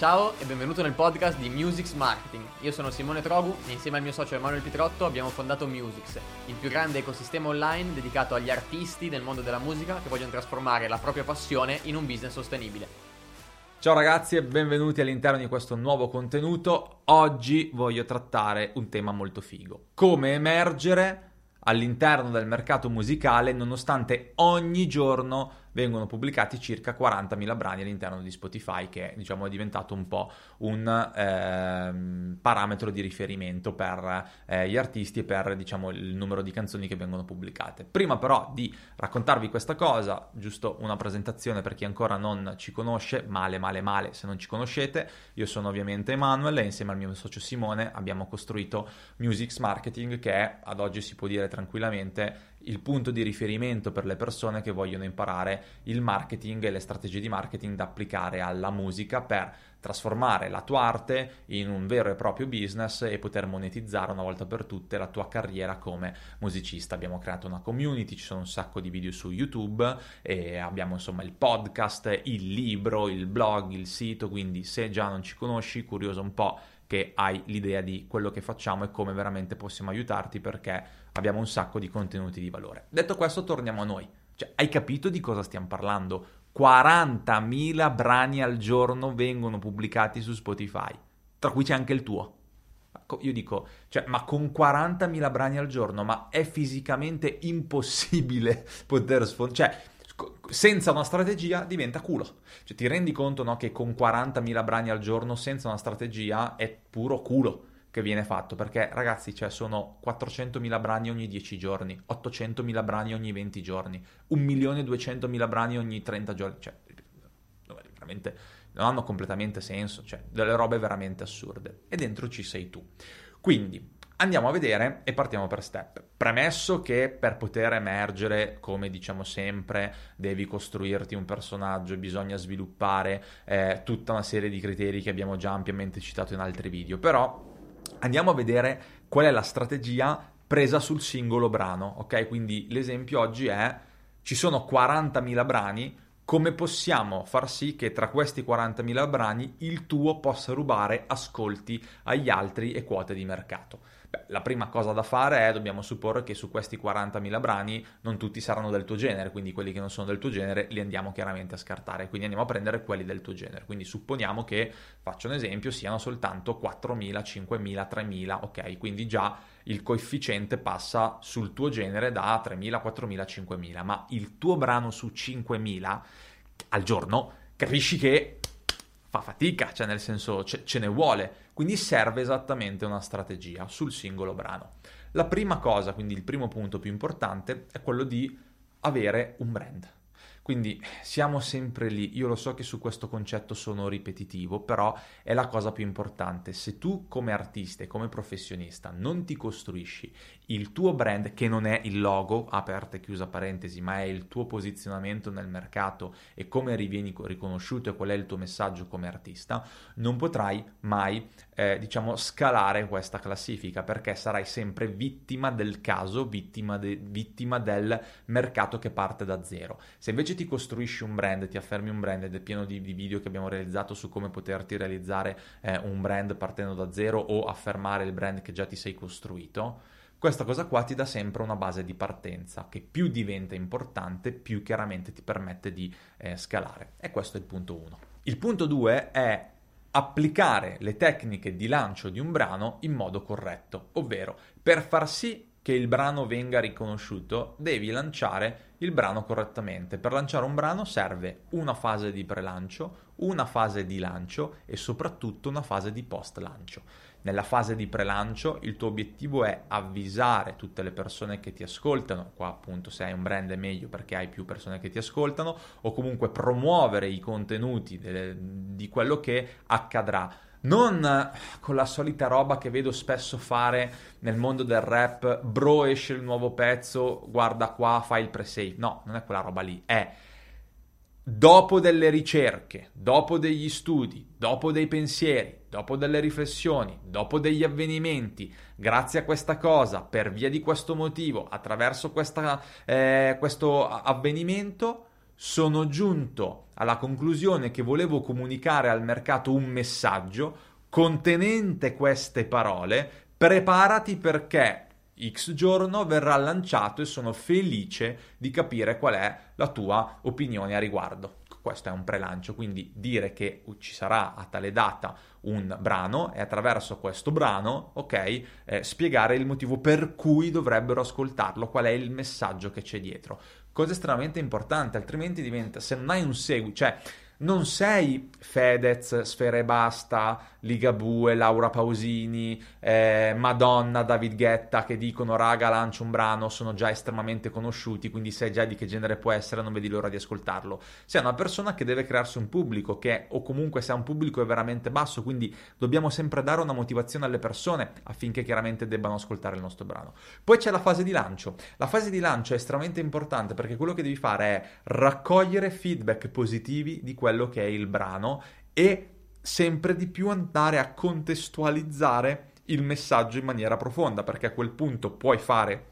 Ciao e benvenuto nel podcast di Musix Marketing. Io sono Simone Trogu e insieme al mio socio Emanuele Pitrotto abbiamo fondato Musix, il più grande ecosistema online dedicato agli artisti del mondo della musica che vogliono trasformare la propria passione in un business sostenibile. Ciao ragazzi e benvenuti all'interno di questo nuovo contenuto. Oggi voglio trattare un tema molto figo. Come emergere all'interno del mercato musicale nonostante ogni giorno vengono pubblicati circa 40.000 brani all'interno di Spotify, che diciamo, è diventato un po' un eh, parametro di riferimento per eh, gli artisti e per diciamo, il numero di canzoni che vengono pubblicate. Prima però di raccontarvi questa cosa, giusto una presentazione per chi ancora non ci conosce, male male male se non ci conoscete, io sono ovviamente Emanuel e insieme al mio socio Simone abbiamo costruito Musics Marketing che ad oggi si può dire tranquillamente il punto di riferimento per le persone che vogliono imparare il marketing e le strategie di marketing da applicare alla musica per trasformare la tua arte in un vero e proprio business e poter monetizzare una volta per tutte la tua carriera come musicista. Abbiamo creato una community, ci sono un sacco di video su YouTube abbiamo insomma il podcast, il libro, il blog, il sito, quindi se già non ci conosci, curioso un po' che hai l'idea di quello che facciamo e come veramente possiamo aiutarti perché abbiamo un sacco di contenuti di valore. Detto questo, torniamo a noi. Cioè, hai capito di cosa stiamo parlando? 40.000 brani al giorno vengono pubblicati su Spotify, tra cui c'è anche il tuo. Io dico, cioè, ma con 40.000 brani al giorno, ma è fisicamente impossibile poter sfondare. Cioè, senza una strategia diventa culo. Cioè, ti rendi conto no, che con 40.000 brani al giorno, senza una strategia, è puro culo che viene fatto. Perché, ragazzi, cioè, sono 400.000 brani ogni 10 giorni, 800.000 brani ogni 20 giorni, 1.200.000 brani ogni 30 giorni. Cioè, veramente non hanno completamente senso. Cioè, delle robe veramente assurde. E dentro ci sei tu. Quindi, Andiamo a vedere e partiamo per step. Premesso che per poter emergere, come diciamo sempre, devi costruirti un personaggio, bisogna sviluppare eh, tutta una serie di criteri che abbiamo già ampiamente citato in altri video, però andiamo a vedere qual è la strategia presa sul singolo brano, ok? Quindi l'esempio oggi è ci sono 40.000 brani, come possiamo far sì che tra questi 40.000 brani il tuo possa rubare ascolti agli altri e quote di mercato? Beh, la prima cosa da fare è, dobbiamo supporre che su questi 40.000 brani non tutti saranno del tuo genere, quindi quelli che non sono del tuo genere li andiamo chiaramente a scartare, quindi andiamo a prendere quelli del tuo genere. Quindi supponiamo che, faccio un esempio, siano soltanto 4.000, 5.000, 3.000, ok? Quindi già il coefficiente passa sul tuo genere da 3.000, 4.000, 5.000, ma il tuo brano su 5.000 al giorno, capisci che fa fatica, cioè nel senso ce, ce ne vuole quindi serve esattamente una strategia sul singolo brano. La prima cosa, quindi il primo punto più importante, è quello di avere un brand. Quindi siamo sempre lì, io lo so che su questo concetto sono ripetitivo, però è la cosa più importante. Se tu come artista e come professionista non ti costruisci il tuo brand, che non è il logo, aperta e chiusa parentesi, ma è il tuo posizionamento nel mercato e come rivieni riconosciuto e qual è il tuo messaggio come artista, non potrai mai, eh, diciamo, scalare questa classifica perché sarai sempre vittima del caso, vittima, de- vittima del mercato che parte da zero. Se invece ti costruisci un brand, ti affermi un brand ed è pieno di, di video che abbiamo realizzato su come poterti realizzare eh, un brand partendo da zero o affermare il brand che già ti sei costruito, questa cosa qua ti dà sempre una base di partenza che più diventa importante, più chiaramente ti permette di eh, scalare. E questo è il punto 1. Il punto 2 è applicare le tecniche di lancio di un brano in modo corretto, ovvero per far sì che il brano venga riconosciuto, devi lanciare il brano correttamente. Per lanciare un brano serve una fase di pre-lancio, una fase di lancio e soprattutto una fase di post-lancio. Nella fase di pre-lancio il tuo obiettivo è avvisare tutte le persone che ti ascoltano, qua appunto se hai un brand è meglio perché hai più persone che ti ascoltano, o comunque promuovere i contenuti de- di quello che accadrà non con la solita roba che vedo spesso fare nel mondo del rap, bro esce il nuovo pezzo, guarda qua, fai il pre-save. No, non è quella roba lì, è dopo delle ricerche, dopo degli studi, dopo dei pensieri, dopo delle riflessioni, dopo degli avvenimenti, grazie a questa cosa, per via di questo motivo, attraverso questa, eh, questo avvenimento, sono giunto alla conclusione che volevo comunicare al mercato un messaggio contenente queste parole, preparati perché X giorno verrà lanciato e sono felice di capire qual è la tua opinione a riguardo. Questo è un prelancio, quindi dire che ci sarà a tale data un brano e attraverso questo brano, ok, eh, spiegare il motivo per cui dovrebbero ascoltarlo, qual è il messaggio che c'è dietro. Cosa estremamente importante, altrimenti diventa, se non hai un seguito, cioè non sei Fedez, Sfera e Basta, Ligabue, Laura Pausini, eh, Madonna, David Guetta che dicono raga lancio un brano, sono già estremamente conosciuti, quindi sai già di che genere può essere, non vedi l'ora di ascoltarlo. Sei una persona che deve crearsi un pubblico, che o comunque se ha un pubblico è veramente basso, quindi dobbiamo sempre dare una motivazione alle persone affinché chiaramente debbano ascoltare il nostro brano. Poi c'è la fase di lancio. La fase di lancio è estremamente importante perché quello che devi fare è raccogliere feedback positivi di quello che è il brano e sempre di più andare a contestualizzare il messaggio in maniera profonda, perché a quel punto puoi fare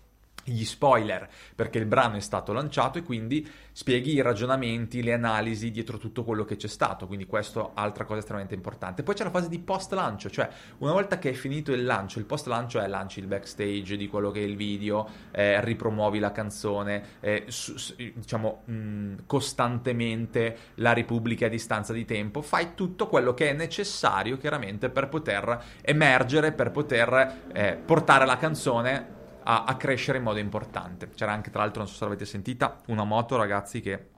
gli spoiler perché il brano è stato lanciato e quindi spieghi i ragionamenti, le analisi dietro tutto quello che c'è stato, quindi questo è altra cosa estremamente importante. Poi c'è la fase di post lancio, cioè una volta che è finito il lancio, il post lancio è lanci il backstage di quello che è il video, eh, ripromuovi la canzone, eh, su, su, diciamo mh, costantemente la ripubblichi a distanza di tempo, fai tutto quello che è necessario chiaramente per poter emergere, per poter eh, portare la canzone a, a crescere in modo importante. C'era anche, tra l'altro, non so se l'avete sentita, una moto, ragazzi, che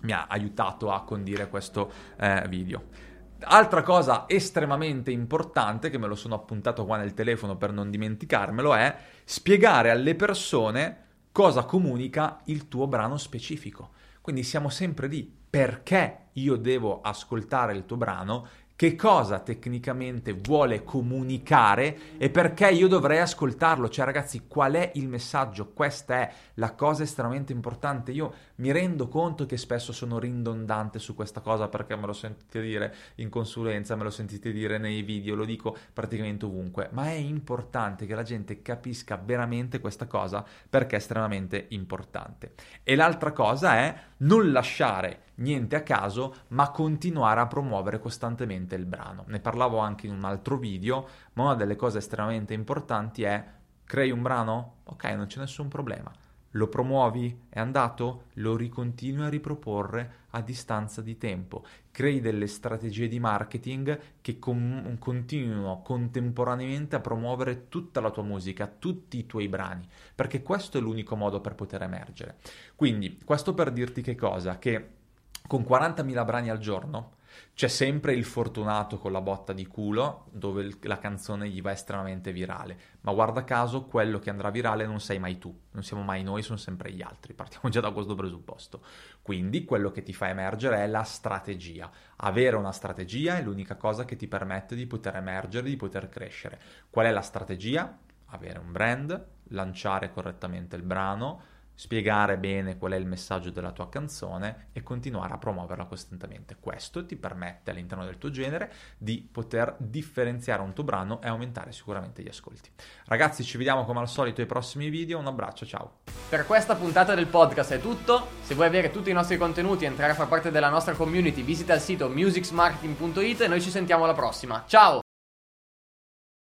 mi ha aiutato a condire questo eh, video. Altra cosa estremamente importante, che me lo sono appuntato qua nel telefono per non dimenticarmelo, è spiegare alle persone cosa comunica il tuo brano specifico. Quindi siamo sempre lì. Perché io devo ascoltare il tuo brano che cosa tecnicamente vuole comunicare e perché io dovrei ascoltarlo. Cioè, ragazzi, qual è il messaggio? Questa è la cosa estremamente importante. Io mi rendo conto che spesso sono ridondante su questa cosa perché me lo sentite dire in consulenza, me lo sentite dire nei video, lo dico praticamente ovunque, ma è importante che la gente capisca veramente questa cosa perché è estremamente importante. E l'altra cosa è non lasciare niente a caso, ma continuare a promuovere costantemente il brano. Ne parlavo anche in un altro video, ma una delle cose estremamente importanti è crei un brano? Ok, non c'è nessun problema. Lo promuovi? È andato? Lo ricontinui a riproporre a distanza di tempo. Crei delle strategie di marketing che com- continuino contemporaneamente a promuovere tutta la tua musica, tutti i tuoi brani, perché questo è l'unico modo per poter emergere. Quindi, questo per dirti che cosa? Che con 40.000 brani al giorno c'è sempre il fortunato con la botta di culo dove la canzone gli va estremamente virale, ma guarda caso quello che andrà virale non sei mai tu, non siamo mai noi, sono sempre gli altri, partiamo già da questo presupposto. Quindi quello che ti fa emergere è la strategia. Avere una strategia è l'unica cosa che ti permette di poter emergere, di poter crescere. Qual è la strategia? Avere un brand, lanciare correttamente il brano, spiegare bene qual è il messaggio della tua canzone e continuare a promuoverla costantemente. Questo ti permette all'interno del tuo genere di poter differenziare un tuo brano e aumentare sicuramente gli ascolti. Ragazzi, ci vediamo come al solito ai prossimi video, un abbraccio, ciao. Per questa puntata del podcast è tutto. Se vuoi avere tutti i nostri contenuti e entrare a far parte della nostra community, visita il sito musicsmarketing.it e noi ci sentiamo alla prossima. Ciao!